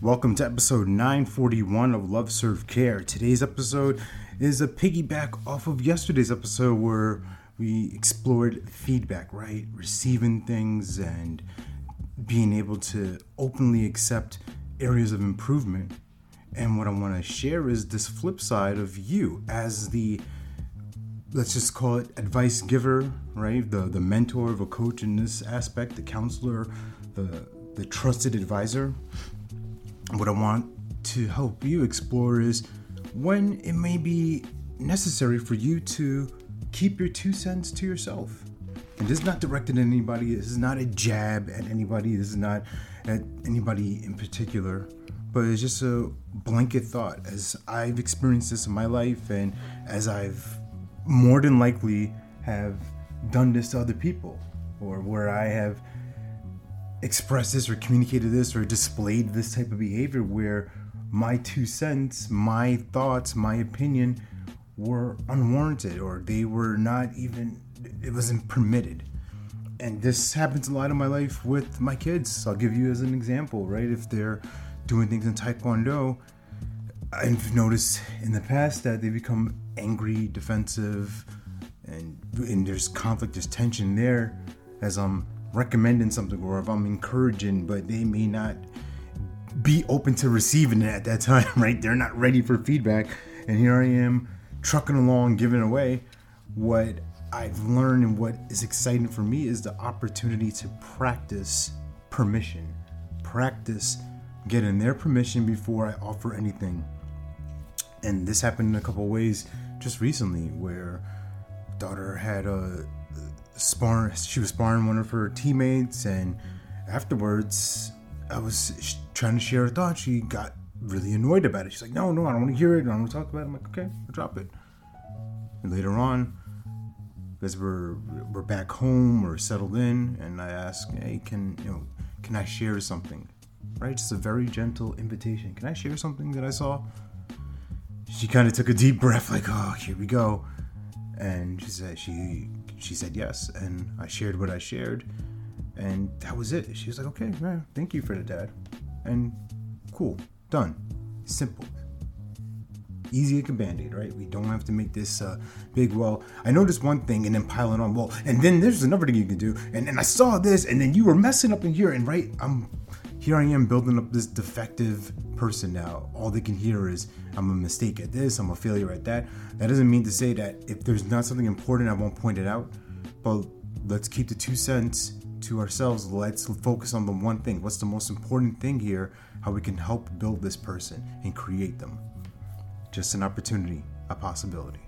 Welcome to episode 941 of Love Serve Care. Today's episode is a piggyback off of yesterday's episode where we explored feedback, right? Receiving things and being able to openly accept areas of improvement. And what I want to share is this flip side of you as the let's just call it advice giver, right? The the mentor, the coach in this aspect, the counselor, the the trusted advisor what I want to help you explore is when it may be necessary for you to keep your two cents to yourself. And this is not directed at anybody, this is not a jab at anybody, this is not at anybody in particular, but it's just a blanket thought. As I've experienced this in my life and as I've more than likely have done this to other people or where I have expressed this or communicated this or displayed this type of behavior where my two cents, my thoughts, my opinion were unwarranted or they were not even, it wasn't permitted. And this happens a lot in my life with my kids. I'll give you as an example, right? If they're doing things in Taekwondo, I've noticed in the past that they become angry, defensive, and, and there's conflict, there's tension there as I'm recommending something or if I'm encouraging, but they may not be open to receiving it at that time, right? They're not ready for feedback. And here I am trucking along, giving away what I've learned and what is exciting for me is the opportunity to practice permission. Practice getting their permission before I offer anything. And this happened in a couple ways just recently where daughter had a sparring. She was sparring one of her teammates, and afterwards, I was trying to share a thought. She got really annoyed about it. She's like, "No, no, I don't want to hear it. I don't want to talk about it." I'm like, "Okay, I'll drop it." And later on, as we're we're back home, we're settled in, and I ask, "Hey, can you know, can I share something?" Right? Just a very gentle invitation. Can I share something that I saw? She kind of took a deep breath, like, "Oh, here we go," and she said she she said yes, and I shared what I shared, and that was it. She was like, okay, man, thank you for the dad, and cool, done, simple. Easy like a band-aid, right? We don't have to make this uh, big. Well, I noticed one thing, and then pile it on. Well, and then there's another thing you can do, and, and I saw this, and then you were messing up in here, and right, I'm here. I am building up this defective person now. All they can hear is I'm a mistake at this, I'm a failure at that. That doesn't mean to say that if there's not something important, I won't point it out. But let's keep the two cents to ourselves. Let's focus on the one thing. What's the most important thing here? How we can help build this person and create them. Just an opportunity, a possibility.